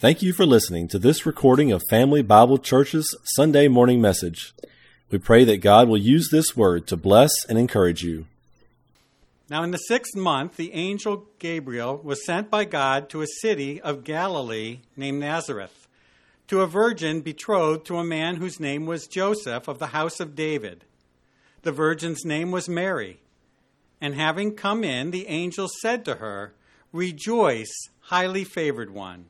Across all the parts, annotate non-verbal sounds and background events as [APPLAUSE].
Thank you for listening to this recording of Family Bible Church's Sunday morning message. We pray that God will use this word to bless and encourage you. Now, in the sixth month, the angel Gabriel was sent by God to a city of Galilee named Nazareth, to a virgin betrothed to a man whose name was Joseph of the house of David. The virgin's name was Mary. And having come in, the angel said to her, Rejoice, highly favored one.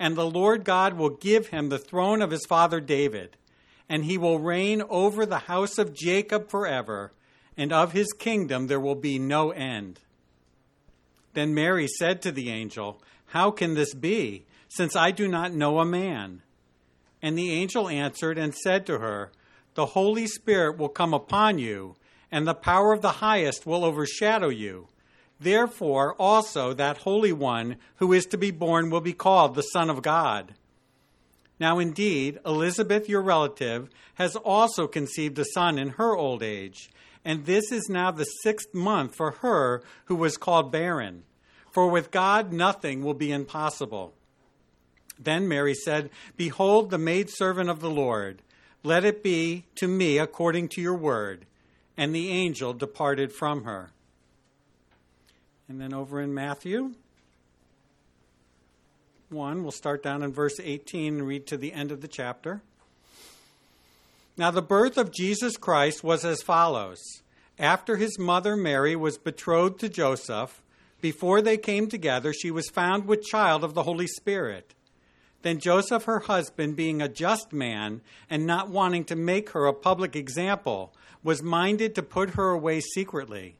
and the Lord God will give him the throne of his father David, and he will reign over the house of Jacob forever, and of his kingdom there will be no end. Then Mary said to the angel, How can this be, since I do not know a man? And the angel answered and said to her, The Holy Spirit will come upon you, and the power of the highest will overshadow you. Therefore, also that Holy One who is to be born will be called the Son of God. Now, indeed, Elizabeth, your relative, has also conceived a son in her old age, and this is now the sixth month for her who was called barren. For with God nothing will be impossible. Then Mary said, Behold, the maidservant of the Lord. Let it be to me according to your word. And the angel departed from her. And then over in Matthew 1, we'll start down in verse 18 and read to the end of the chapter. Now, the birth of Jesus Christ was as follows. After his mother Mary was betrothed to Joseph, before they came together, she was found with child of the Holy Spirit. Then Joseph, her husband, being a just man and not wanting to make her a public example, was minded to put her away secretly.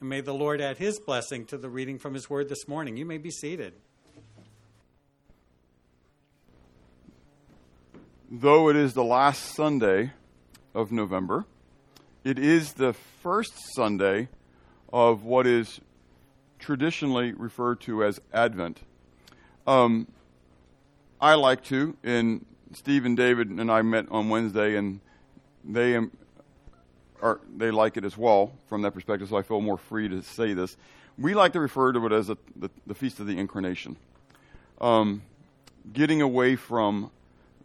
And may the Lord add his blessing to the reading from his word this morning. You may be seated. Though it is the last Sunday of November, it is the first Sunday of what is traditionally referred to as Advent. Um, I like to, and Steve and David and I met on Wednesday, and they are, they like it as well from that perspective, so I feel more free to say this. We like to refer to it as a, the, the, Feast of the Incarnation. Um, getting away from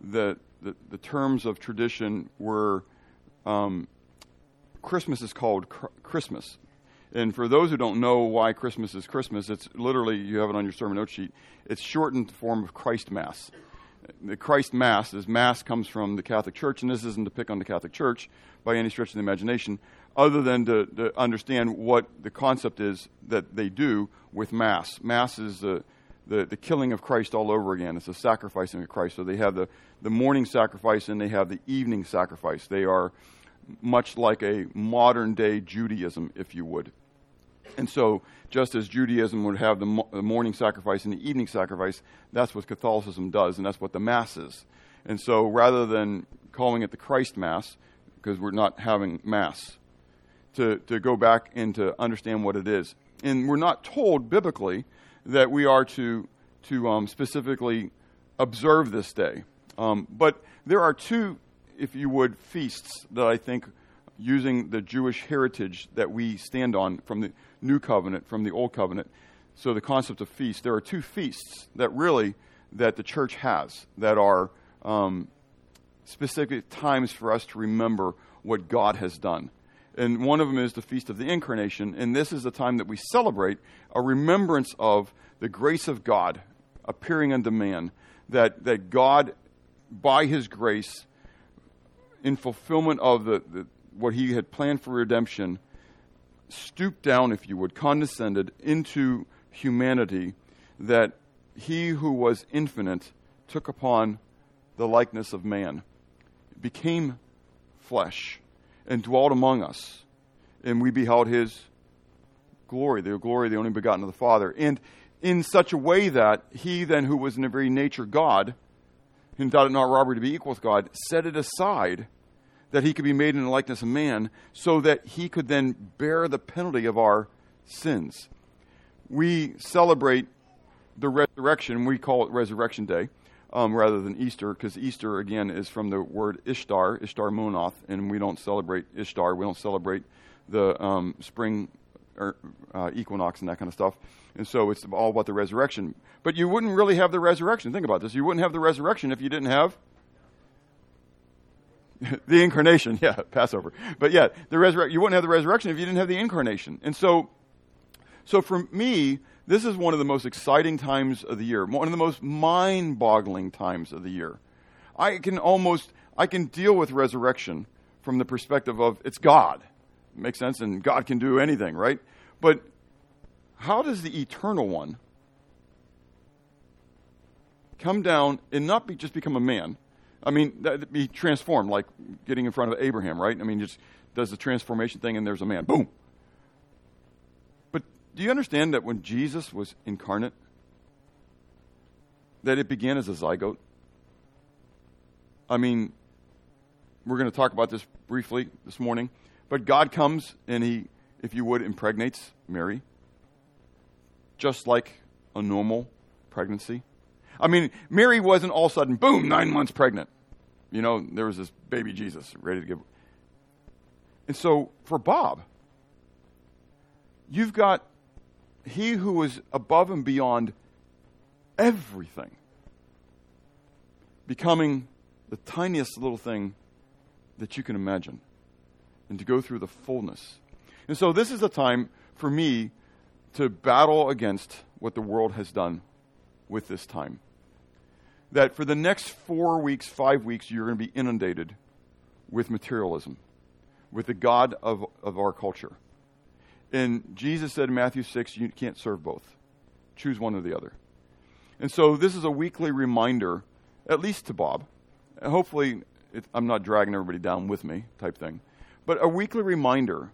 the, the, the, terms of tradition where um, Christmas is called cr- Christmas. And for those who don't know why Christmas is Christmas, it's literally, you have it on your sermon note sheet, it's shortened form of Christ Mass the Christ Mass, as Mass comes from the Catholic Church, and this isn't to pick on the Catholic Church by any stretch of the imagination, other than to, to understand what the concept is that they do with Mass. Mass is the, the, the, killing of Christ all over again. It's a sacrificing of Christ. So they have the, the morning sacrifice and they have the evening sacrifice. They are much like a modern day Judaism, if you would. And so, just as Judaism would have the, mo- the, morning sacrifice and the evening sacrifice, that's what Catholicism does, and that's what the Mass is. And so, rather than calling it the Christ Mass, because we're not having Mass, to, to go back and to understand what it is. And we're not told biblically that we are to, to um, specifically observe this day. Um, but there are two, if you would, feasts that I think using the Jewish heritage that we stand on from the New Covenant, from the Old Covenant. So the concept of feast, there are two feasts that really that the church has that are um, specific times for us to remember what God has done. And one of them is the Feast of the Incarnation, and this is the time that we celebrate a remembrance of the grace of God appearing unto man, that, that God, by his grace, in fulfillment of the, the, what he had planned for redemption, stooped down, if you would, condescended into humanity, that he who was infinite took upon the likeness of man, became flesh, and dwelt among us. And we beheld his glory, the glory of the only begotten of the Father. And in such a way that he then, who was in the very nature God, and thought it not robbery to be equal with God, set it aside that he could be made in the likeness of man, so that he could then bear the penalty of our sins. We celebrate the resurrection, we call it Resurrection Day. Um, rather than Easter, because Easter again is from the word Ishtar, Ishtar Monoth, and we don't celebrate Ishtar. We don't celebrate the um, spring or, uh, equinox and that kind of stuff. And so it's all about the resurrection. But you wouldn't really have the resurrection. Think about this. You wouldn't have the resurrection if you didn't have [LAUGHS] the incarnation. [LAUGHS] Yeah, Passover. But yeah, the resurrection. You wouldn't have the resurrection if you didn't have the incarnation. And so, so for me, this is one of the most exciting times of the year, one of the most mind boggling times of the year. I can almost, I can deal with resurrection from the perspective of it's God. It makes sense? And God can do anything, right? But how does the eternal one come down and not be, just become a man? I mean, that, be transformed, like getting in front of Abraham, right? I mean, just does the transformation thing and there's a man. Boom. But do you understand that when Jesus was incarnate, that it began as a zygote? I mean, we're going to talk about this briefly this morning, but God comes and he, if you would, impregnates Mary, just like a normal pregnancy. I mean, Mary wasn't all of a sudden, boom, nine months pregnant. You know, there was this baby Jesus ready to give. And so for Bob, you've got he who is above and beyond everything, becoming the tiniest little thing that you can imagine, and to go through the fullness. And so, this is a time for me to battle against what the world has done with this time. That for the next four weeks, five weeks, you're going to be inundated with materialism, with the God of, of our culture. And Jesus said in Matthew 6, you can't serve both. Choose one or the other. And so this is a weekly reminder, at least to Bob. Hopefully, it, I'm not dragging everybody down with me, type thing. But a weekly reminder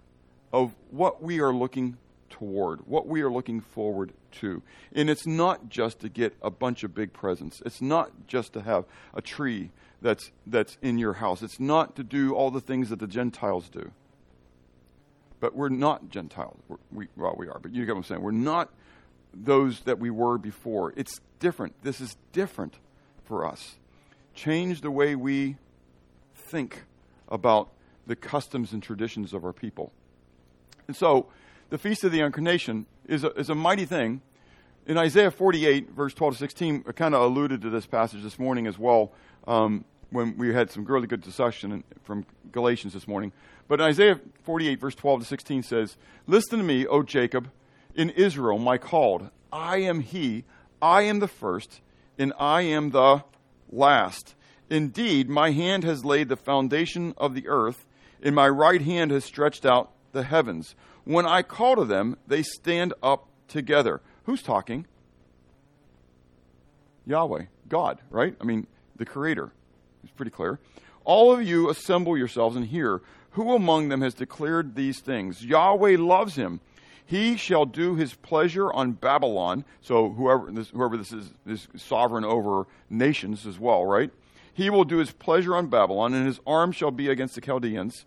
of what we are looking toward, what we are looking forward to. And it's not just to get a bunch of big presents. It's not just to have a tree that's, that's in your house. It's not to do all the things that the Gentiles do. But we're not Gentiles. We're, we, well, we are, but you get what I'm saying. We're not those that we were before. It's different. This is different for us. Change the way we think about the customs and traditions of our people. And so, the Feast of the Incarnation is a, is a mighty thing. In Isaiah 48, verse 12 to 16, I kind of alluded to this passage this morning as well. Um, when we had some really good discussion from Galatians this morning. But Isaiah 48, verse 12 to 16 says, Listen to me, O Jacob, in Israel, my called. I am he, I am the first, and I am the last. Indeed, my hand has laid the foundation of the earth, and my right hand has stretched out the heavens. When I call to them, they stand up together. Who's talking? Yahweh, God, right? I mean, the Creator. It's pretty clear. All of you assemble yourselves and hear. Who among them has declared these things? Yahweh loves him. He shall do his pleasure on Babylon. So whoever this, whoever this is, is sovereign over nations as well, right? He will do his pleasure on Babylon, and his arm shall be against the Chaldeans.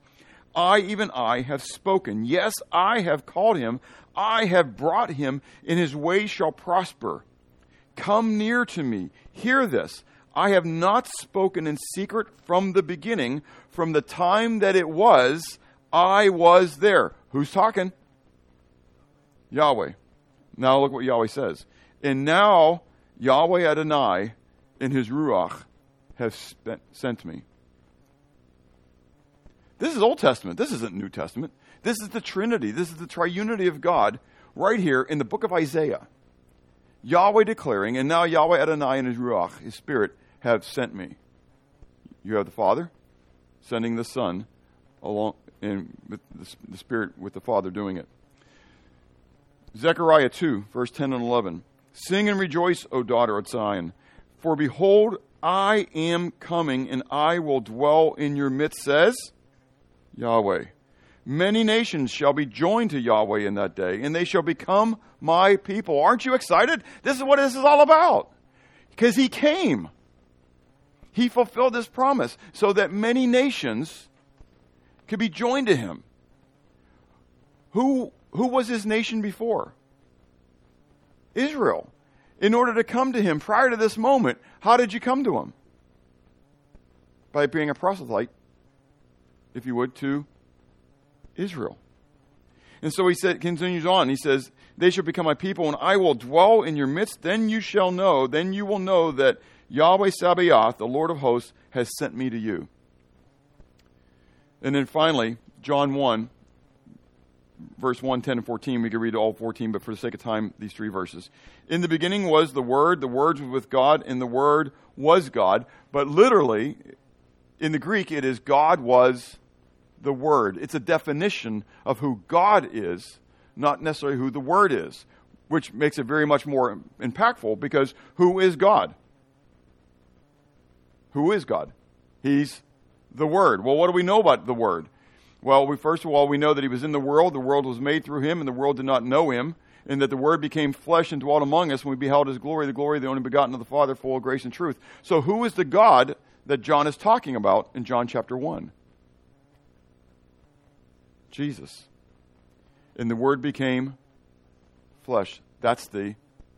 I, even I, have spoken. Yes, I have called him. I have brought him, and his way shall prosper. Come near to me. Hear this. I have not spoken in secret from the beginning, from the time that it was, I was there. Who's talking? Yahweh. Now look what Yahweh says. And now Yahweh Adonai in his Ruach have spent, sent me. This is Old Testament. This isn't New Testament. This is the Trinity. This is the triunity of God right here in the book of Isaiah. Yahweh declaring, and now Yahweh Adonai and his Ruach, his Spirit, have sent me. You have the Father sending the Son along and with the, Spirit with the Father doing it. Zechariah 2, verse 10 and 11. Sing and rejoice, O daughter of Zion, for behold, I am coming, and I will dwell in your midst, says Yahweh. Many nations shall be joined to Yahweh in that day, and they shall become my people. Aren't you excited? This is what this is all about. Because he came. He fulfilled this promise so that many nations could be joined to him. Who, who was his nation before? Israel. In order to come to him prior to this moment, how did you come to him? By being a proselyte, if you would, to Israel. And so he said, continues on. He says, They shall become my people, and I will dwell in your midst. Then you shall know, then you will know that Yahweh Sabaoth, the Lord of hosts, has sent me to you. And then finally, John 1, verse 1, 10, and 14. We could read all 14, but for the sake of time, these three verses. In the beginning was the Word, the Word was with God, and the Word was God. But literally, in the Greek, it is God was the Word. It's a definition of who God is, not necessarily who the Word is, which makes it very much more impactful because who is God? Who is God? He's the Word. Well, what do we know about the Word? Well, we, first of all, we know that He was in the world, the world was made through Him, and the world did not know Him, and that the Word became flesh and dwelt among us, and we beheld His glory, the glory of the only begotten of the Father, full of grace and truth. So, who is the God that John is talking about in John chapter 1? Jesus. And the Word became flesh. That's the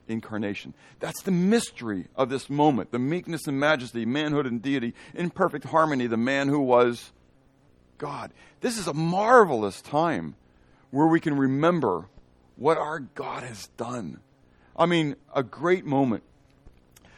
incarnation. That's the mystery of this moment the meekness and majesty, manhood and deity, in perfect harmony, the man who was God. This is a marvelous time where we can remember what our God has done. I mean, a great moment.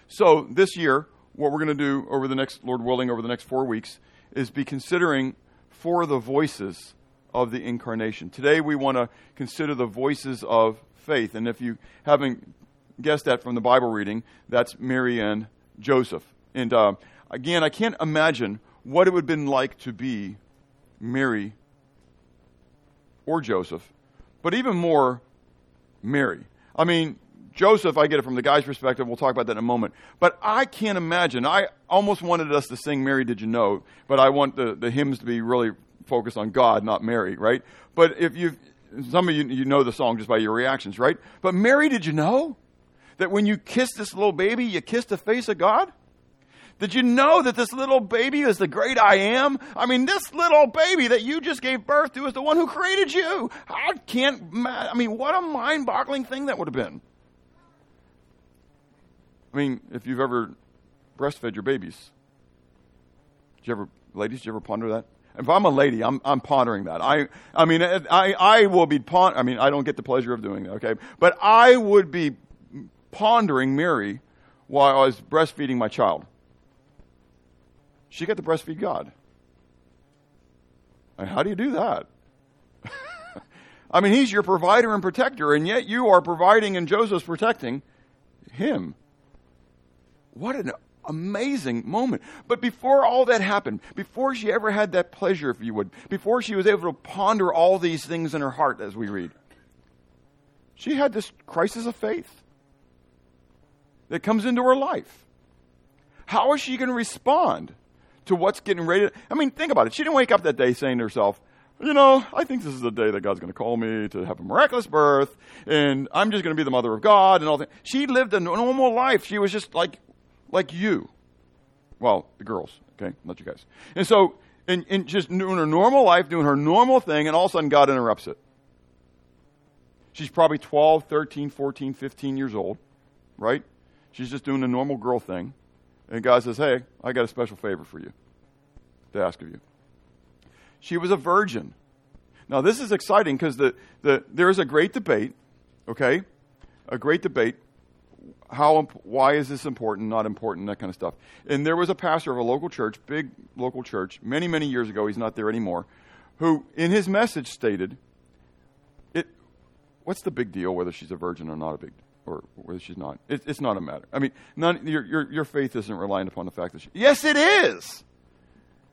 So, this year, what we're going to do over the next, Lord willing, over the next four weeks, is be considering for the voices of the incarnation. Today we want to consider the voices of faith. And if you haven't guessed that from the Bible reading, that's Mary and Joseph. And uh, again, I can't imagine what it would have been like to be Mary or Joseph, but even more Mary. I mean, Joseph, I get it from the guy's perspective. We'll talk about that in a moment. But I can't imagine. I almost wanted us to sing Mary, Did You Know? But I want the, the hymns to be really focus on God, not Mary, right? But if you, some of you, you know the song just by your reactions, right? But Mary, did you know that when you kissed this little baby, you kissed the face of God? Did you know that this little baby is the great I am? I mean, this little baby that you just gave birth to is the one who created you. I can't, I mean, what a mind boggling thing that would have been. I mean, if you've ever breastfed your babies, did you ever, ladies, did you ever ponder that? If I'm a lady, I'm, I'm pondering that. I, I mean, I, I will be pon- I mean, I don't get the pleasure of doing that, okay? But I would be pondering Mary while I was breastfeeding my child. She got to breastfeed God. And how do you do that? [LAUGHS] I mean, he's your provider and protector, and yet you are providing and Joseph's protecting him. What an amazing moment. But before all that happened, before she ever had that pleasure, if you would, before she was able to ponder all these things in her heart as we read, she had this crisis of faith that comes into her life. How is she going to respond to what's getting ready? I mean, think about it. She didn't wake up that day saying to herself, you know, I think this is the day that God's going to call me to have a miraculous birth, and I'm just going to be the mother of God and all that. She lived a normal life. She was just like like you. Well, the girls, okay? Not you guys. And so, and, just doing her normal life, doing her normal thing, and all of a sudden God interrupts it. She's probably 12, 13, 14, 15 years old, right? She's just doing the normal girl thing. And God says, Hey, I got a special favor for you to ask of you. She was a virgin Now, this is exciting because the, the, there is a great debate, okay? A great debate. How, why is this important, not important, that kind of stuff. And there was a pastor of a local church, big local church, many, many years ago, he's not there anymore, who in his message stated, it, what's the big deal whether she's a virgin or not a big or whether she's not? It, it's not a matter. I mean, none, your, your, your faith isn't reliant upon the fact that she. Yes, it is.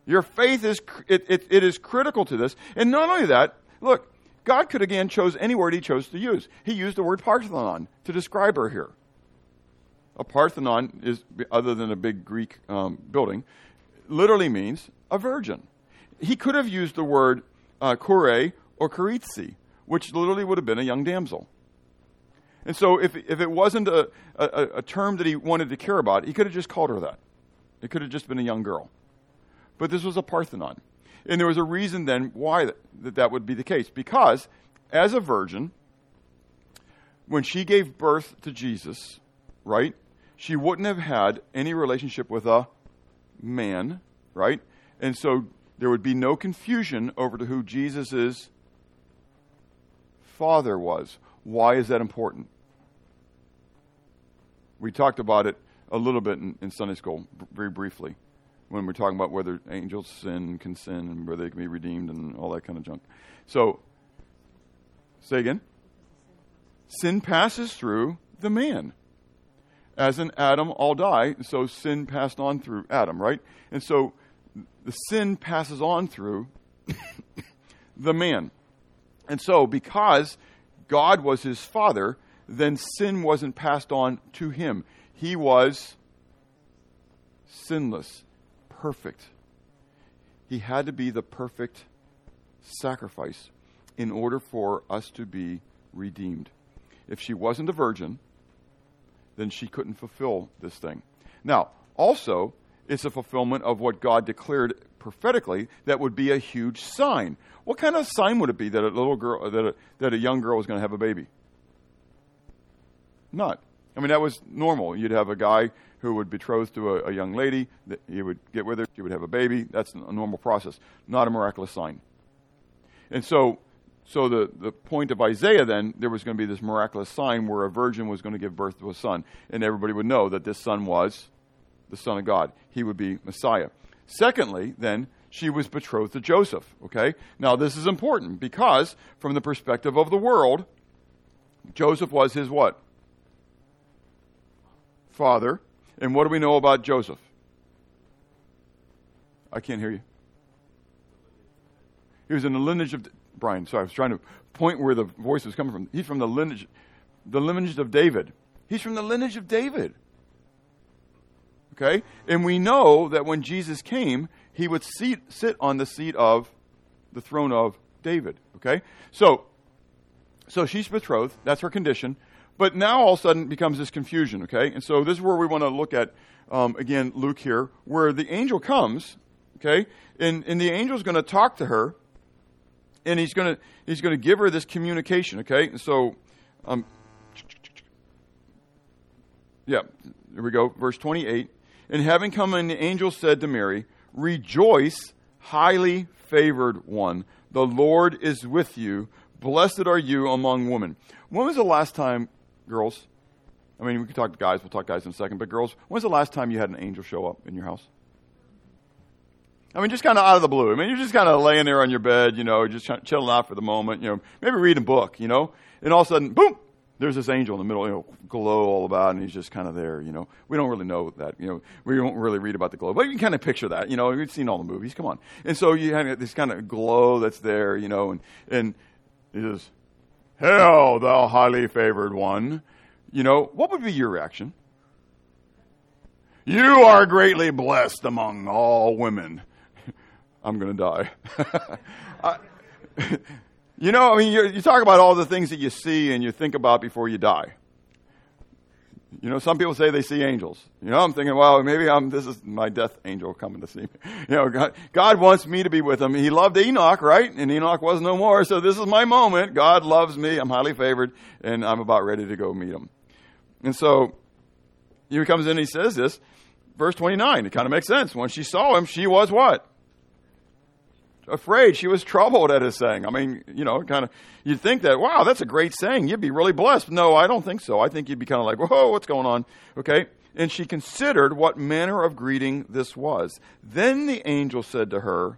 Your faith is it, it, it is critical to this, and not only that. Look, God could again chose any word He chose to use. He used the word Parthenon to describe her here. A Parthenon is other than a big Greek um, building, literally means a virgin. He could have used the word uh, kure or karitsi, which literally would have been a young damsel. And so, if, if it wasn't a, a, a term that he wanted to care about, he could have just called her that. It could have just been a young girl. But this was a Parthenon. And there was a reason then why that, that would be the case. Because as a virgin, when she gave birth to Jesus, right, she wouldn't have had any relationship with a man, right? And so there would be no confusion over to who Jesus' father was. Why is that important? We talked about it a little bit in, in Sunday school, very briefly, when we're talking about whether angels sin, can sin, and whether they can be redeemed and all that kind of junk. So, say again. Sin passes through the man. As in Adam, all die, so sin passed on through Adam, right? And so the sin passes on through [COUGHS] the man. And so, because God was his father, then sin wasn't passed on to him. He was sinless, perfect. He had to be the perfect sacrifice in order for us to be redeemed. If she wasn't a virgin, then she couldn't fulfill this thing. Now, also, it's a fulfillment of what God declared prophetically that would be a huge sign. What kind of sign would it be that a little girl, that a, that a young girl was going to have a baby? Not. I mean, that was normal. You'd have a guy who would betroth to a, a young lady. That he would get with her. She would have a baby. That's a normal process, not a miraculous sign. And so, so the, the point of Isaiah then, there was going to be this miraculous sign where a virgin was going to give birth to a son, and everybody would know that this son was the Son of God. He would be Messiah. Secondly, then, she was betrothed to Joseph. Okay? Now, this is important because, from the perspective of the world, Joseph was his what? Father. And what do we know about Joseph? I can't hear you. He was in the lineage of Brian. Sorry, I was trying to point where the voice was coming from. He's from the lineage, the lineage of David. He's from the lineage of David. Okay? And we know that when Jesus came, he would seat, sit on the seat of the throne of David. Okay? So, so she's betrothed. That's her condition. But now all of a sudden becomes this confusion. Okay? And so this is where we want to look at, um, again, Luke here, where the angel comes. Okay? And, and the angel's going to talk to her. And he's going to he's going to give her this communication. Okay? And so, um, yeah, here we go. Verse 28. And having come in, the angel said to Mary, Rejoice, highly favored one. The Lord is with you. Blessed are you among women. When was the last time, girls? I mean, we can talk to guys. We'll talk guys in a second. But girls, when's the last time you had an angel show up in your house? I mean, just kind of out of the blue. I mean, you're just kind of laying there on your bed, you know, just chilling out for the moment, you know, maybe reading a book, you know, and all of a sudden, boom, there's this angel in the middle, you know, glow all about, and he's just kind of there, you know. We don't really know that, you know. We don't really read about the glow, but you can kind of picture that, you know. We've seen all the movies. Come on, and so you have this kind of glow that's there, you know, and and he says, "Hail, thou highly favored one," you know. What would be your reaction? You are greatly blessed among all women. I'm going to die. [LAUGHS] I, [LAUGHS] you know, I mean, you talk about all the things that you see and you think about before you die. You know, some people say they see angels. You know, I'm thinking, well, maybe I'm, this is my death angel coming to see me. [LAUGHS] You know, God, God wants me to be with him. He loved Enoch, right? And Enoch was no more. So this is my moment. God loves me. I'm highly favored and I'm about ready to go meet him. And so he comes in and he says this. Verse 29, it kind of makes sense. When she saw him, she was what? Afraid. She was troubled at his saying. I mean, you know, kind of, you'd think that, wow, that's a great saying. You'd be really blessed. No, I don't think so. I think you'd be kind of like, whoa, what's going on? Okay. And she considered what manner of greeting this was. Then the angel said to her,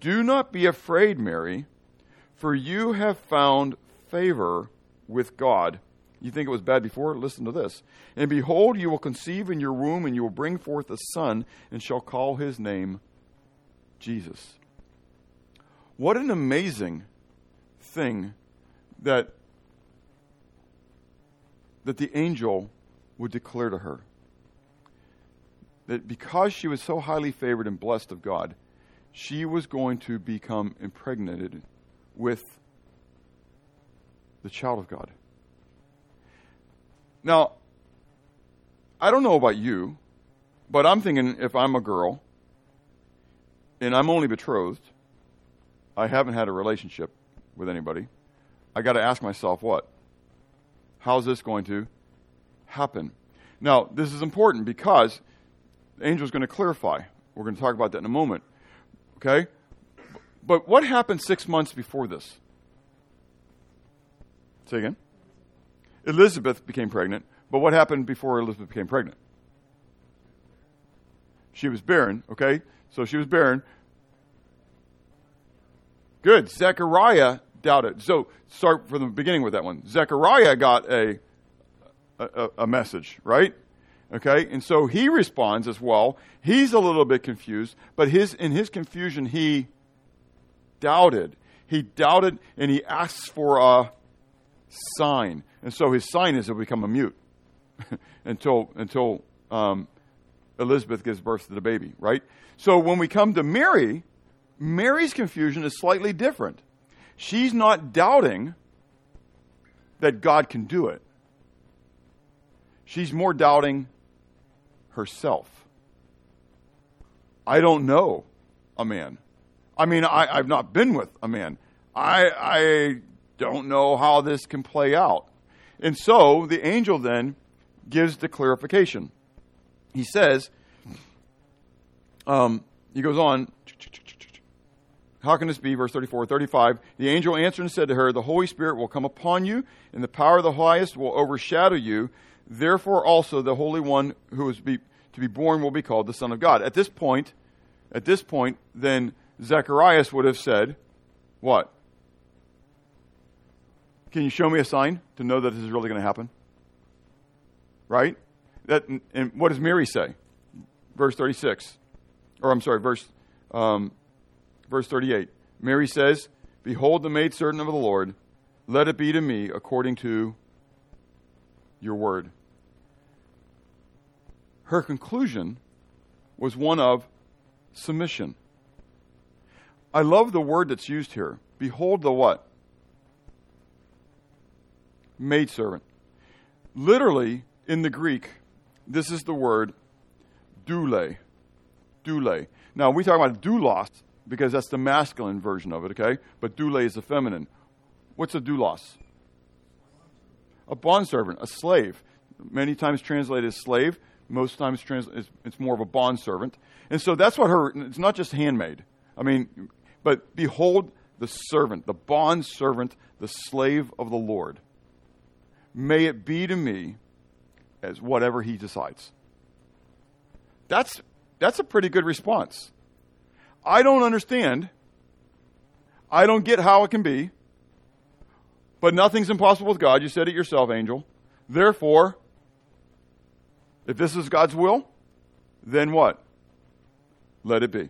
Do not be afraid, Mary, for you have found favor with God. You think it was bad before? Listen to this. And behold, you will conceive in your womb, and you will bring forth a son, and shall call his name Jesus. What an amazing thing that, that the angel would declare to her. That because she was so highly favored and blessed of God, she was going to become impregnated with the child of God. Now, I don't know about you, but I'm thinking if I'm a girl and I'm only betrothed, I haven't had a relationship with anybody, I got to ask myself what? How's this going to happen? Now, this is important because the angel is going to clarify. We're going to talk about that in a moment. Okay? But what happened six months before this? Say again? Elizabeth became pregnant, but what happened before Elizabeth became pregnant? She was barren, okay? So she was barren. Good. Zechariah doubted. So start from the beginning with that one. Zechariah got a, a, a message, right? Okay, and so he responds as well. He's a little bit confused, but his in his confusion he doubted. He doubted, and he asks for a sign. And so his sign is to become a mute [LAUGHS] until until um, Elizabeth gives birth to the baby, right? So when we come to Mary, Mary's confusion is slightly different. She's not doubting that God can do it. She's more doubting herself. I don't know a man. I mean, I, have not been with a man. I, I don't know how this can play out. And so the angel then gives the clarification. He says, um, he goes on, how can this be? Verse 34, 35. The angel answered and said to her, The Holy Spirit will come upon you, and the power of the highest will overshadow you. Therefore, also the Holy One who is be, to be born will be called the Son of God. At this point, at this point, then Zacharias would have said, What? Can you show me a sign to know that this is really going to happen? Right? That, and what does Mary say? Verse 36. Or I'm sorry, verse, um, verse 38. Mary says, Behold the maidservant of the Lord, let it be to me according to your word. Her conclusion was one of submission. I love the word that's used here. Behold the what? maidservant. Literally, in the Greek, this is the word doule. Doule. Now, we talk about doulos because that's the masculine version of it, okay? But doule is the feminine. What's a doulos? A bondservant, a slave. Many times translated as slave. Most times trans- it's more of a bondservant. And so that's what her, it's not just handmaid. I mean, but behold the servant, the bondservant, the slave of the Lord. May it be to me as whatever he decides. That's, that's a pretty good response. I don't understand. I don't get how it can be. But nothing's impossible with God. You said it yourself, angel. Therefore, if this is God's will, then what? Let it be.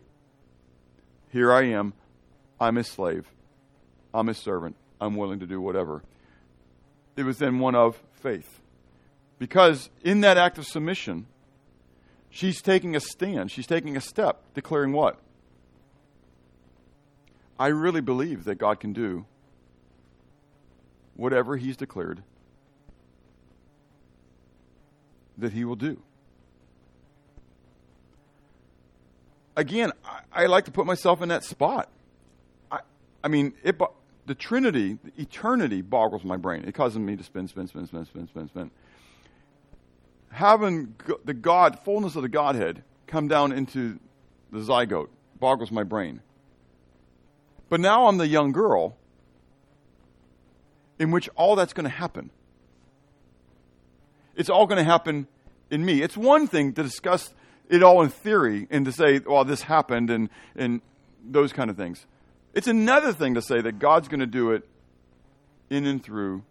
Here I am. I'm his slave. I'm his servant. I'm willing to do whatever it was then one of faith. Because in that act of submission, she's taking a stand, she's taking a step, declaring what? I really believe that God can do whatever He's declared that He will do. Again, I, I like to put myself in that spot. I, I mean, it, the Trinity, the eternity boggles my brain. It causes me to spin, spin, spin, spin, spin, spin, spin. Having the God, fullness of the Godhead come down into the zygote boggles my brain. But now I'm the young girl in which all that's going to happen. It's all going to happen in me. It's one thing to discuss it all in theory and to say, well, this happened and, and those kind of things. It's another thing to say that God's going to do it in and through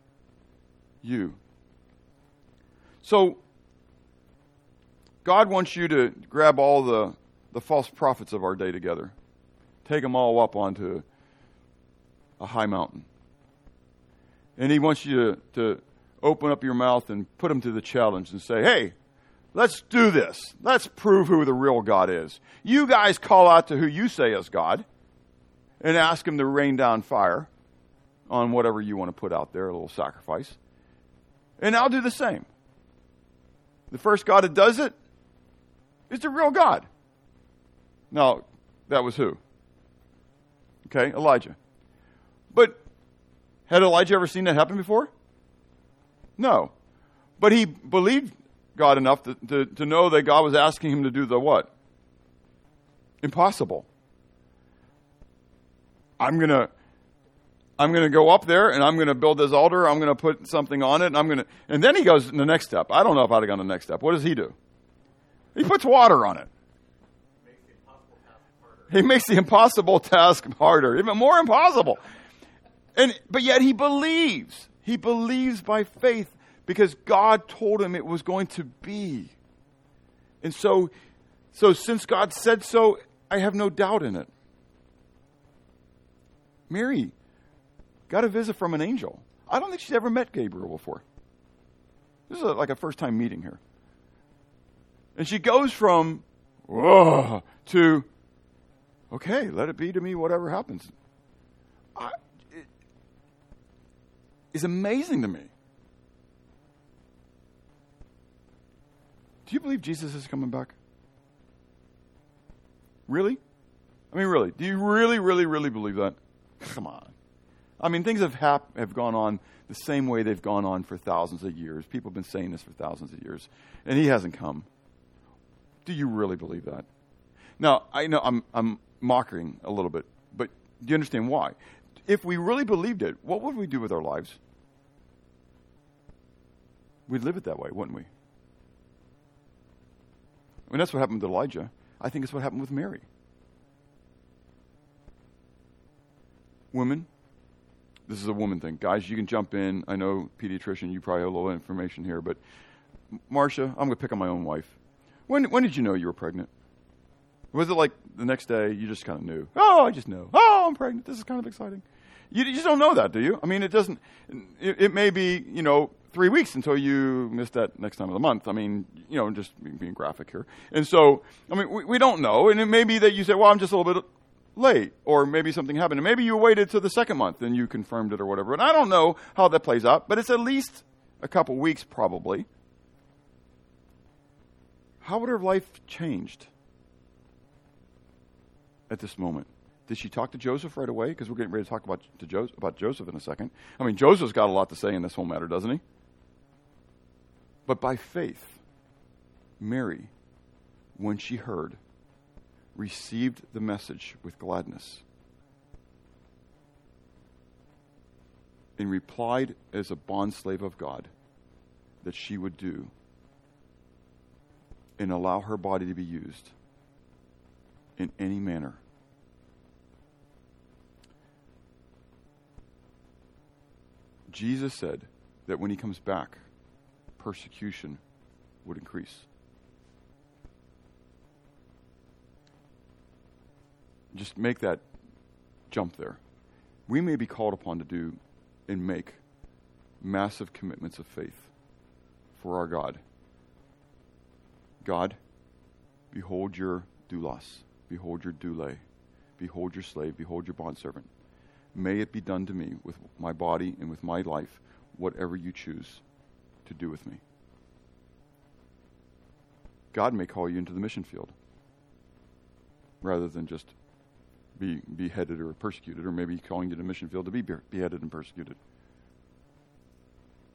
you. So, God wants you to grab all the, the false prophets of our day together, take them all up onto a high mountain. And He wants you to, to open up your mouth and put him to the challenge and say, hey, let's do this. Let's prove who the real God is. You guys call out to who you say is God and ask Him to rain down fire on whatever you want to put out there, a little sacrifice. And I'll do the same. The first God that does it is the real God. Now, that was who? Okay, Elijah. But had Elijah ever seen that happen before? No. But he believed God enough to, to, to know that God was asking him to do the what? Impossible. I'm going to I'm going to go up there and I'm going to build this altar. I'm going to put something on it. And I'm going to, and then he goes the next step. I don't know if I'd have gone the next step. What does he do? He puts water on it. He makes the impossible task harder, even more impossible. And, but yet he believes. He believes by faith because God told him it was going to be. And so, so since God said so, I have no doubt in it. Mary got a visit from an angel. I don't think she's ever met Gabriel before. This is a, like a first time meeting here. And she goes from, whoa, to, okay, let it be to me, whatever happens. I, is amazing to me. Do you believe Jesus is coming back? Really? I mean, really? Do you really, really, really believe that? Come on. I mean, things have, hap- have gone on the same way they've gone on for thousands of years. People have been saying this for thousands of years, and he hasn't come. Do you really believe that? Now, I know I'm, I'm mocking a little bit, but do you understand why? If we really believed it, what would we do with our lives? We'd live it that way, wouldn't we? Mean, that's what happened with Elijah. I think it's what happened with Mary. Women, this is a woman thing. Guys, you can jump in. I know, pediatrician, you probably have a little information here, but Marcia, I'm going to pick on my own wife. When, when did you know you were pregnant? Was it like the next day you just kind of knew? Oh, I just know. Oh, I'm pregnant. This is kind of exciting. You, just don't know that, do you? I mean, it doesn't, it, it, may be, you know, three weeks until you miss that next time of the month. I mean, you know, just being graphic here. And so, I mean, we, we don't know. And it may be that you say, well, I'm just a little bit late, or maybe something happened. And maybe you waited to the second month and you confirmed it or whatever. And I don't know how that plays out, but it's at least a couple weeks probably. How would her life changed at this moment? Did she talk to Joseph right away? Because we're getting ready to talk about, to jo- about Joseph in a second. I mean, Joseph's got a lot to say in this whole matter, doesn't he? But by faith, Mary, when she heard, received the message with gladness and replied as a bondslave of God that she would do and allow her body to be used in any manner. Jesus said that when he comes back, persecution would increase. Just make that jump there. We may be called upon to do and make massive commitments of faith for our God. God, behold your doulos, behold your doule, behold your slave, behold your bondservant. May it be done to me with my body and with my life, whatever you choose to do with me. God may call you into the mission field rather than just be beheaded or persecuted, or maybe calling you to the mission field to be beheaded and persecuted.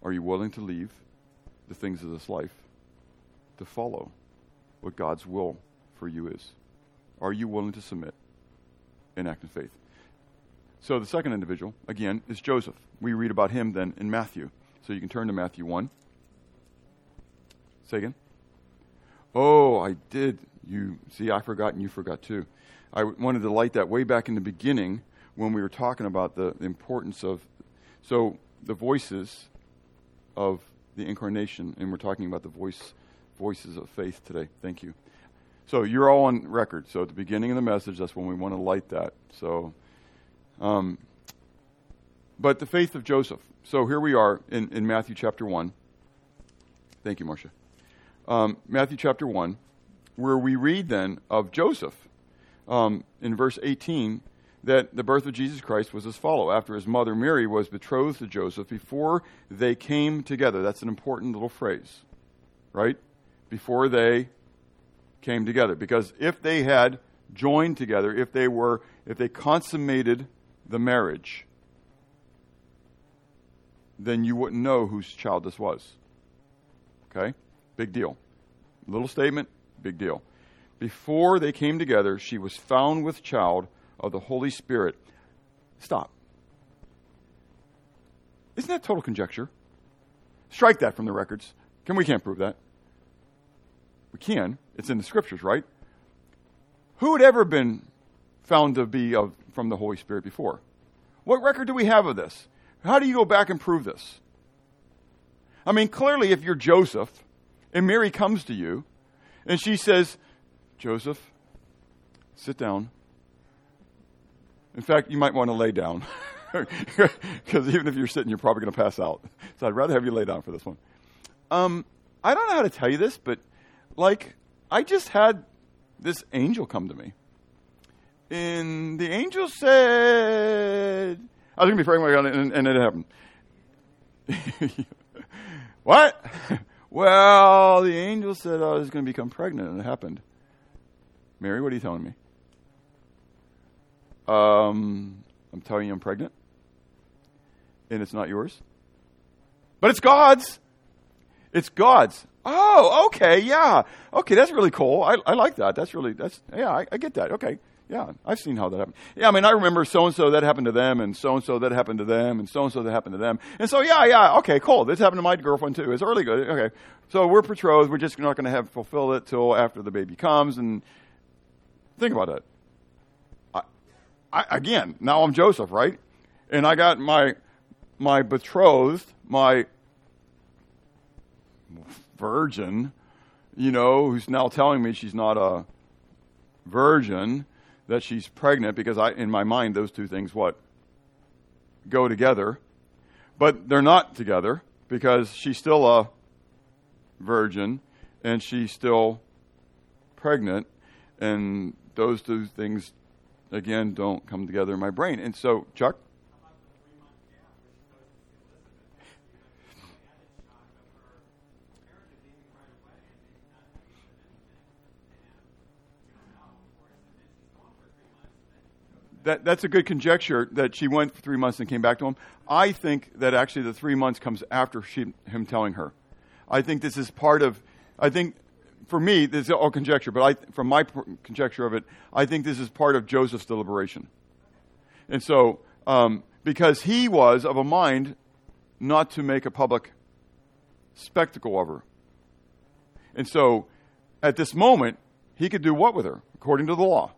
Are you willing to leave the things of this life to follow what God's will for you is? Are you willing to submit and act in faith? So the second individual, again, is Joseph. We read about him then in Matthew. So you can turn to Matthew 1. Say again. Oh, I did. You see, I forgot and you forgot too. I wanted to light that way back in the beginning when we were talking about the importance of so the voices of the incarnation, and we're talking about the voice voices of faith today. Thank you. So you're all on record. So at the beginning of the message, that's when we want to light that. So, um, but the faith of Joseph. So here we are in, in Matthew chapter one. Thank you, Marcia. Um, Matthew chapter one, where we read then of Joseph um, in verse 18 that the birth of Jesus Christ was as follow. After his mother Mary was betrothed to Joseph, before they came together. That's an important little phrase, right? Before they came together. Because if they had joined together, if they were, if they consummated the marriage, then you wouldn't know whose child this was. Okay? Big deal. Little statement, big deal. Before they came together, she was found with child of the Holy Spirit. Stop. Isn't that total conjecture? Strike that from the records. Can we can't prove that? We can. It's in the scriptures, right? Who had ever been found to be of, from the Holy Spirit before? What record do we have of this? How do you go back and prove this? I mean, clearly, if you're Joseph and Mary comes to you and she says, Joseph, sit down. In fact, you might want to lay down. [LAUGHS] Because even if you're sitting, you're probably going to pass out. So I'd rather have you lay down for this one. Um, I don't know how to tell you this, but like, I just had this angel come to me. And the angel said, I was going to be praying, and, and it happened. [LAUGHS] what? [LAUGHS] well, the angel said I was going to become pregnant, and it happened. Mary, what are you telling me? Um, I'm telling you I'm pregnant, and it's not yours. But it's God's. It's God's. Oh, okay, yeah. Okay, that's really cool. I, I like that. That's really, that's, yeah, I, I get that. Okay. Yeah, I've seen how that happened. Yeah, I mean, I remember so and so that happened to them, and so and so that happened to them, and so and so that happened to them. And so, yeah, yeah, okay, cool. This happened to my girlfriend too. It's really good. Okay, so we're betrothed. We're just not going to have fulfill it till after the baby comes. And think about it. I, I, again, now I'm Joseph, right? And I got my my betrothed, my virgin, you know, who's now telling me she's not a virgin, that she's pregnant, because I, in my mind, those two things what go together, but they're not together because she's still a virgin and she's still pregnant, and those two things again don't come together in my brain. And so, Chuck. That, that's a good conjecture that she went for three months and came back to him. I think that actually the three months comes after she, him telling her. I think this is part of, I think, for me, this is all conjecture, but I, from my conjecture of it, I think this is part of Joseph's deliberation. And so, um, because he was of a mind not to make a public spectacle of her. And so, at this moment, he could do what with her, according to the law?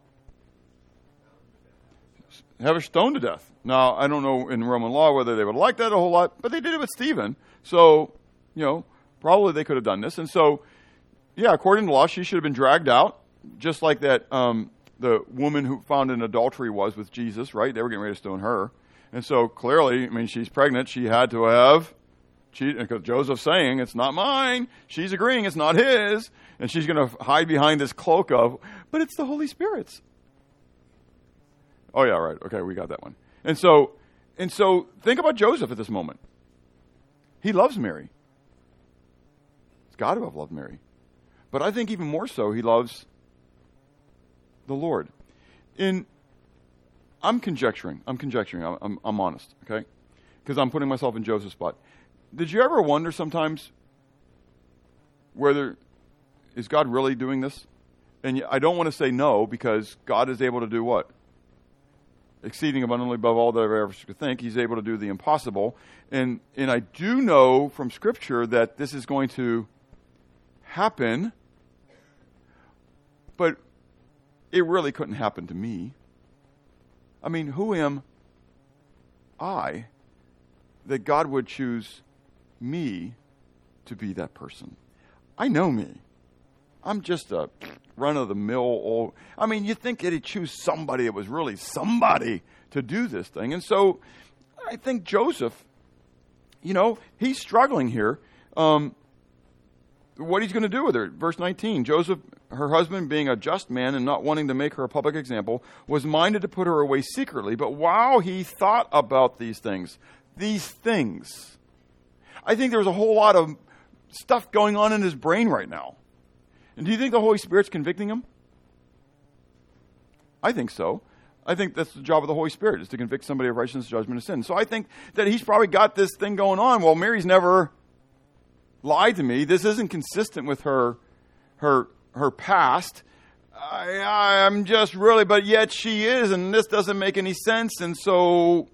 Have her stoned to death. Now, I don't know in Roman law whether they would like that a whole lot, but they did it with Stephen. So, you know, probably they could have done this. And so, yeah, according to law, she should have been dragged out, just like that um, the woman who found in adultery was with Jesus, right? They were getting ready to stone her. And so clearly, I mean, she's pregnant. She had to have cheated because Joseph's saying it's not mine. She's agreeing it's not his, and she's going to hide behind this cloak of, but it's the Holy Spirit's. Oh yeah, right. Okay, we got that one. And so, and so, think about Joseph at this moment. He loves Mary. He's got to have loved Mary, but I think even more so, he loves the Lord. In, I'm conjecturing. I'm conjecturing. I'm, I'm, I'm honest. Okay, because I'm putting myself in Joseph's spot. Did you ever wonder sometimes whether is God really doing this? And I don't want to say no because God is able to do what? Exceeding abundantly above all that I ever could think. He's able to do the impossible. And, and I do know from Scripture that this is going to happen, but it really couldn't happen to me. I mean, who am I that God would choose me to be that person? I know me. I'm just a run of the mill old. I mean, you think he'd choose somebody that was really somebody to do this thing. And so I think Joseph, you know, he's struggling here. Um, what he's going to do with her. Verse 19 Joseph, her husband, being a just man and not wanting to make her a public example, was minded to put her away secretly. But while he thought about these things, these things, I think there's a whole lot of stuff going on in his brain right now. And do you think the Holy Spirit's convicting him? I think so. I think that's the job of the Holy Spirit is to convict somebody of righteousness, judgment, and sin. So I think that he's probably got this thing going on. Well, Mary's never lied to me. This isn't consistent with her her her past. I, I'm just really, but yet she is, and this doesn't make any sense. And so,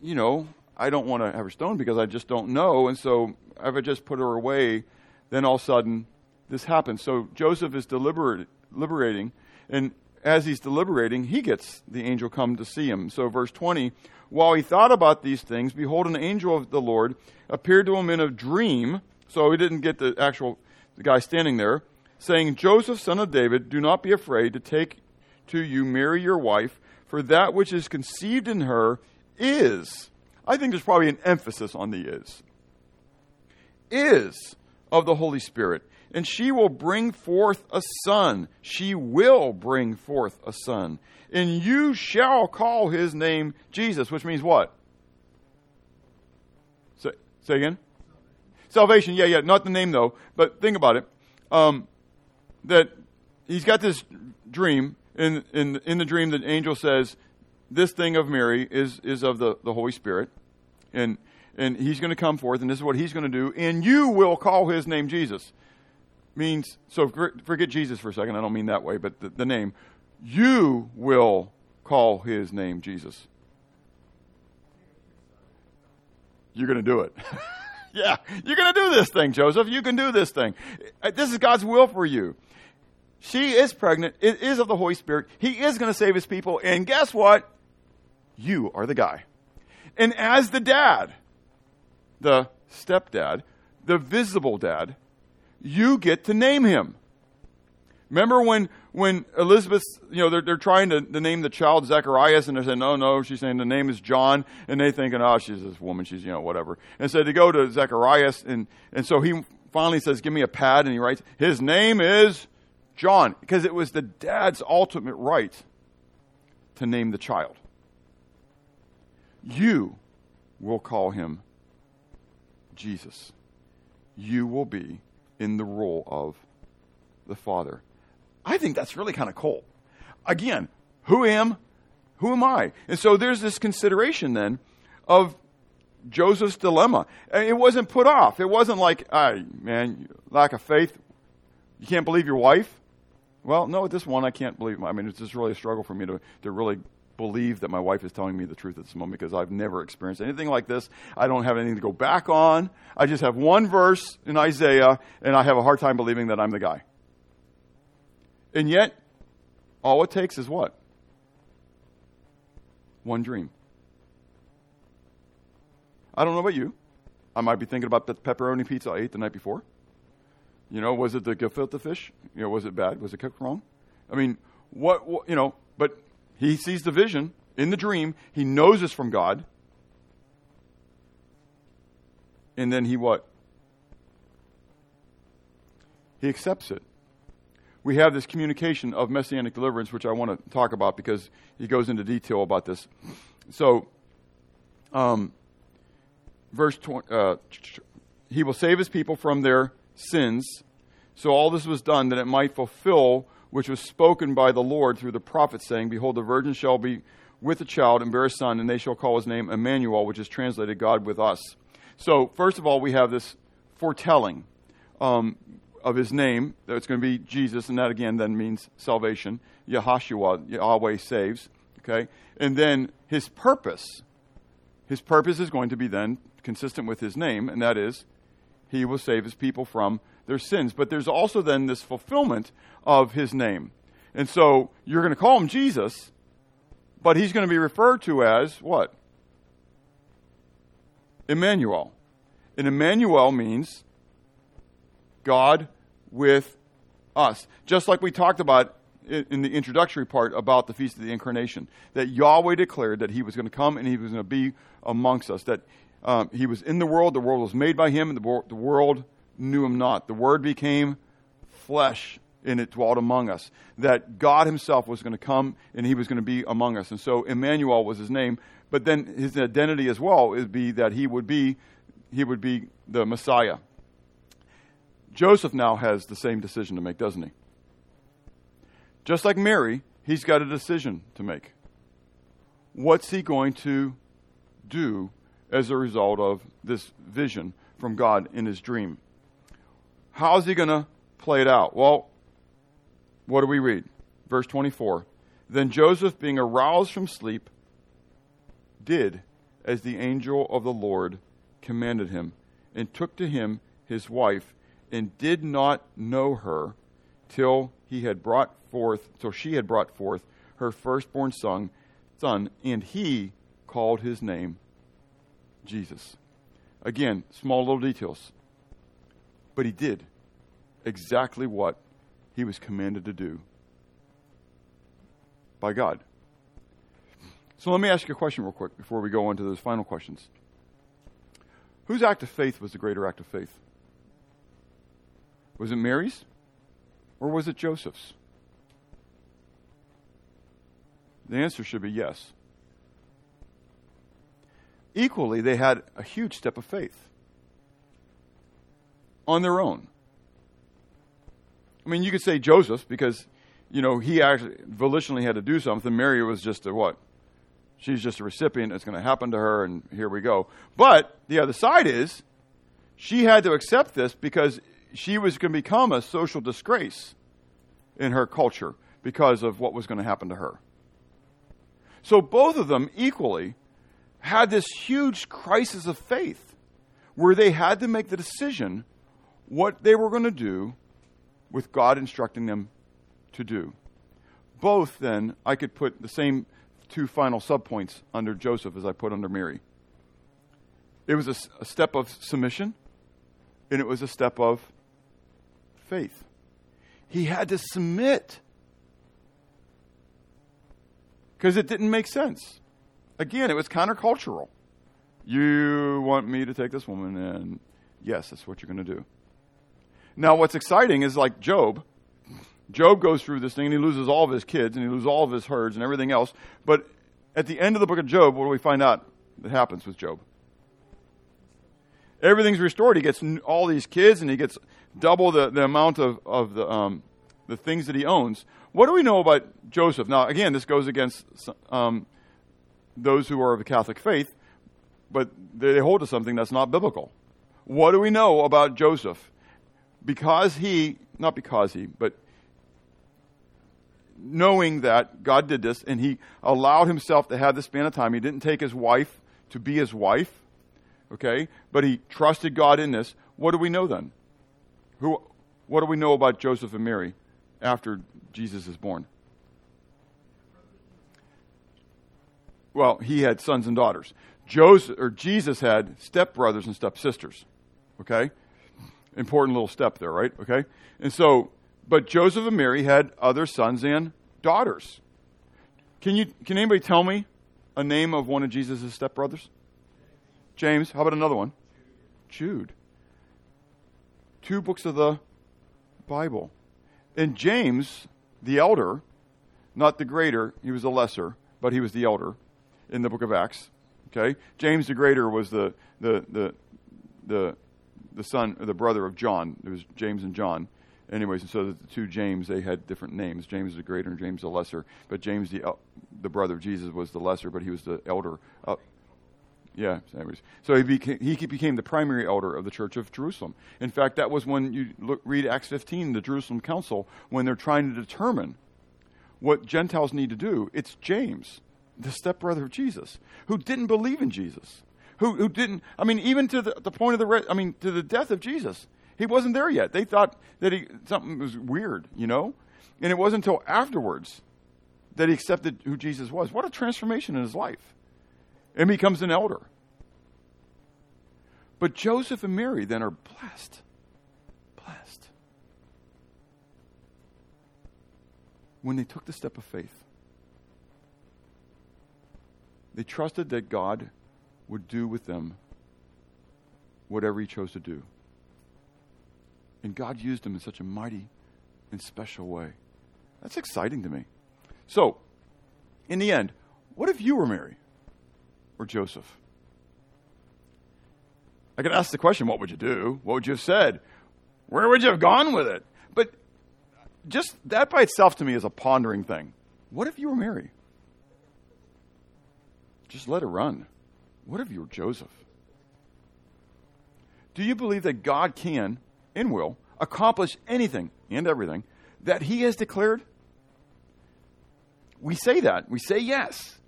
you know, I don't want to have her stoned because I just don't know. And so, if I just put her away, then all of a sudden this happens. So Joseph is deliberating, and as he's deliberating, he gets the angel come to see him. So, verse 20 While he thought about these things, behold, an angel of the Lord appeared to him in a dream. So he didn't get the actual the guy standing there, saying, Joseph, son of David, do not be afraid to take to you Mary your wife, for that which is conceived in her is. I think there's probably an emphasis on the is. Is of the Holy Spirit and she will bring forth a son. She will bring forth a son. And you shall call his name Jesus, which means what? Say, say again? Salvation. Yeah, yeah, not the name though. But think about it. Um, that he's got this dream. In, in, in the dream, the angel says, This thing of Mary is, is of the, the Holy Spirit. And, and he's going to come forth, and this is what he's going to do. And you will call his name Jesus means, so forget Jesus for a second. I don't mean that way, but the, the name. You will call his name Jesus. You're going to do it. [LAUGHS] yeah, you're going to do this thing, Joseph. You can do this thing. Uh, this is God's will for you. She is pregnant. It is of the Holy Spirit. He is going to save his people. And guess what? You are the guy. And as the dad, the stepdad, the visible dad, you get to name him. Remember when, when Elizabeth, you know, they're, they're trying to, to name the child Zacharias, and they're saying, no, no, she's saying the name is John, and they thinking, oh, she's this woman, she's, you know, whatever. And so they go to Zacharias, and, and so he finally says, give me a pad, and he writes, his name is John, because it was the dad's ultimate right to name the child. You will call him Jesus. You will be in the role of the Father. I think that's really kind of cool. Again, who am who am I? And so there's this consideration then of Joseph's dilemma. It wasn't put off. It wasn't like, "Hey, man, lack of faith. You can't believe your wife." Well, no, this one I can't believe. I mean, it's just really a struggle for me to to really believe that my wife is telling me the truth at this moment because I've never experienced anything like this. I don't have anything to go back on. I just have one verse in Isaiah, and I have a hard time believing that I'm the guy. And yet, all it takes is what? One dream. I don't know about you. I might be thinking about the pepperoni pizza I ate the night before. You know, was it the gefilte fish? You know, was it bad? Was it cooked wrong? I mean, what, what you know, but he sees the vision in the dream. He knows it's from God. And then he what? He accepts it. We have this communication of messianic deliverance, which I want to talk about because he goes into detail about this. So, um, verse 20, uh, he will save his people from their sins. So all this was done that it might fulfill which was spoken by the Lord through the prophet, saying, Behold, the virgin shall be with a child and bear a son, and they shall call his name Emmanuel, which is translated God with us. So, first of all, we have this foretelling um, of his name, that it's going to be Jesus, and that again then means salvation. Yahashua, Yahweh saves. Okay? And then his purpose, his purpose is going to be then consistent with his name, and that is he will save his people from their sins. But there's also then this fulfillment of his name. And so you're going to call him Jesus, but he's going to be referred to as what? Emmanuel. And Emmanuel means God with us. Just like we talked about in the introductory part about the Feast of the Incarnation, that Yahweh declared that he was going to come and he was going to be amongst us, that um, he was in the world, the world was made by him, and the, the world knew him not. The Word became flesh and it dwelt among us. That God himself was going to come and he was going to be among us. And so Emmanuel was his name, but then his identity as well would be that he would be he would be the Messiah. Joseph now has the same decision to make, doesn't he? Just like Mary, he's got a decision to make. What's he going to do as a result of this vision from God in his dream? How's he going to play it out? Well, what do we read? Verse 24. Then Joseph, being aroused from sleep, did as the angel of the Lord commanded him, and took to him his wife, and did not know her till he had brought forth, till she had brought forth her firstborn son, son, and he called his name Jesus. Again, small little details. But he did exactly what he was commanded to do by God. So let me ask you a question real quick before we go on to those final questions. Whose act of faith was the greater act of faith? Was it Mary's or was it Joseph's? The answer should be yes. Equally, they had a huge step of faith on their own. I mean, you could say Joseph because, you know, he actually volitionally had to do something. Mary was just a what? She's just a recipient. It's going to happen to her, and here we go. But the other side is she had to accept this because she was going to become a social disgrace in her culture because of what was going to happen to her. So both of them equally had this huge crisis of faith where they had to make the decision what they were going to do with God instructing them to do. Both, then, I could put the same two final subpoints under Joseph as I put under Mary. It was a, a step of submission, and it was a step of faith. He had to submit because it didn't make sense. Again, it was countercultural. You want me to take this woman, and yes, that's what you're going to do. Now, what's exciting is like Job. Job goes through this thing and he loses all of his kids and he loses all of his herds and everything else. But at the end of the book of Job, what do we find out that happens with Job? Everything's restored. He gets all these kids and he gets double the, the amount of, of the, um, the things that he owns. What do we know about Joseph? Now, again, this goes against um, those who are of the Catholic faith, but they hold to something that's not biblical. What do we know about Joseph? Because he, not because he, but knowing that God did this and he allowed himself to have this span of time, he didn't take his wife to be his wife, okay, but he trusted God in this. What do we know then? Who, what do we know about Joseph and Mary after Jesus is born? Well, he had sons and daughters. Joseph or Jesus had stepbrothers and stepsisters. Okay? Important little step there, right? Okay? And so, but Joseph and Mary had other sons and daughters. Can you can anybody tell me a name of one of Jesus' stepbrothers? James. How about another one? Jude. Two books of the Bible. And James, the elder, not the greater, he was the lesser, but he was the elder in the book of Acts. Okay? James the greater was the the the the the son or the brother of John. It was James and John. Anyways, and so the two James they had different names. James the greater and James the lesser. But James the the brother of Jesus was the lesser, but he was the elder. Uh, yeah, anyways. So he became, he became the primary elder of the church of Jerusalem. In fact, that was when you look, read Acts 15, the Jerusalem Council, when they're trying to determine what Gentiles need to do. It's James the stepbrother of Jesus, who didn't believe in Jesus, who, who didn't, I mean, even to the, the point of the, I mean, to the death of Jesus, he wasn't there yet. They thought that he, something was weird, you know? And it wasn't until afterwards that he accepted who Jesus was. What a transformation in his life. And becomes an elder. But Joseph and Mary then are blessed. Blessed. When they took the step of faith, they trusted that God would do with them whatever he chose to do. And God used them in such a mighty and special way. That's exciting to me. So, in the end, what if you were Mary or Joseph? I could ask the question, what would you do? What would you have said? Where would you have gone with it? But just that by itself to me is a pondering thing. What if you were Mary? Just let it run. What if you were Joseph? Do you believe that God can and will accomplish anything and everything that He has declared? We say that. We say yes.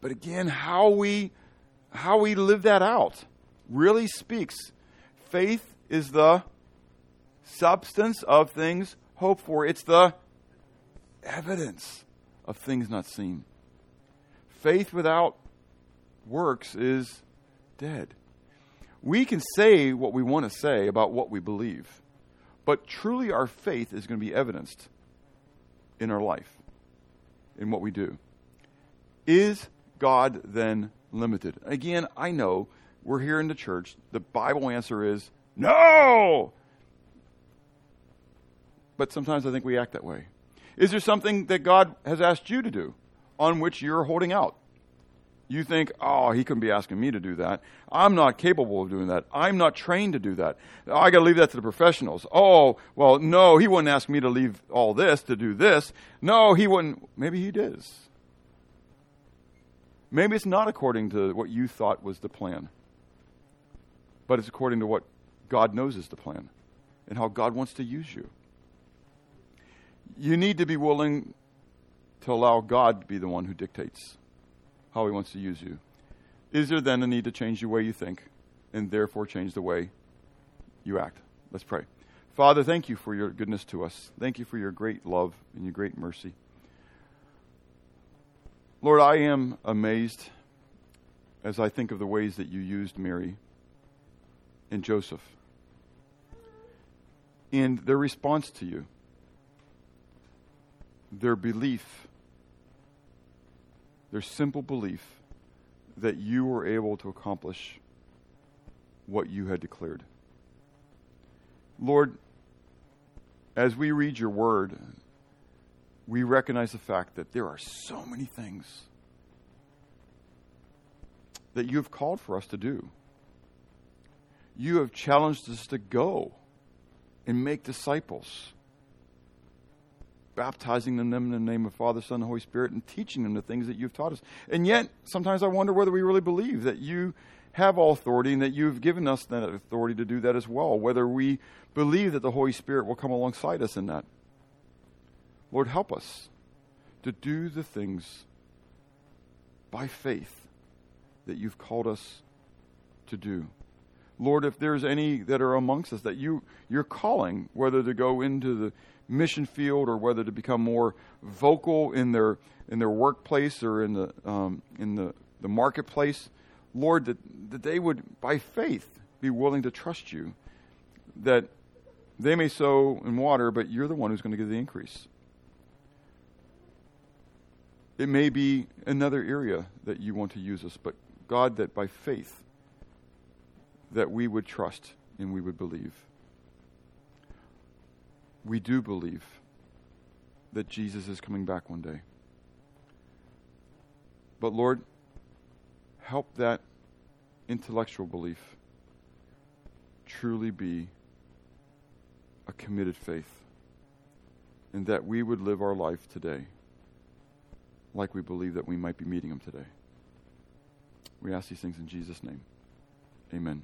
But again, how we how we live that out really speaks. Faith is the substance of things hoped for. It's the evidence of things not seen. Faith without works is dead. We can say what we want to say about what we believe, but truly our faith is going to be evidenced in our life, in what we do. Is God then limited? Again, I know we're here in the church. The Bible answer is no! But sometimes I think we act that way. Is there something that God has asked you to do on which you're holding out? You think, oh, he couldn't be asking me to do that. I'm not capable of doing that. I'm not trained to do that. I got to leave that to the professionals. Oh, well, no, he wouldn't ask me to leave all this to do this. No, he wouldn't. Maybe he does. Maybe it's not according to what you thought was the plan, but it's according to what God knows is the plan and how God wants to use you. You need to be willing to allow God to be the one who dictates how he wants to use you. Is there then a need to change the way you think and therefore change the way you act? Let's pray. Father, thank you for your goodness to us. Thank you for your great love and your great mercy. Lord, I am amazed as I think of the ways that you used Mary and Joseph and their response to you, their belief their simple belief that you were able to accomplish what you had declared. Lord, as we read your word, we recognize the fact that there are so many things that you have called for us to do. You have challenged us to go and make disciples baptizing them in the name of Father, Son, and Holy Spirit, and teaching them the things that you've taught us. And yet, sometimes I wonder whether we really believe that you have all authority and that you've given us that authority to do that as well, whether we believe that the Holy Spirit will come alongside us in that. Lord, help us to do the things by faith that you've called us to do. Lord, if there's any that are amongst us that you, you're calling, whether to go into the mission field or whether to become more vocal in their in their workplace or in the um, in the, the marketplace, Lord, that, that they would by faith be willing to trust you, that they may sow in water, but you're the one who's going to give the increase. It may be another area that you want to use us, but God, that by faith that we would trust and we would believe we do believe that Jesus is coming back one day. But Lord, help that intellectual belief truly be a committed faith, and that we would live our life today like we believe that we might be meeting Him today. We ask these things in Jesus' name. Amen.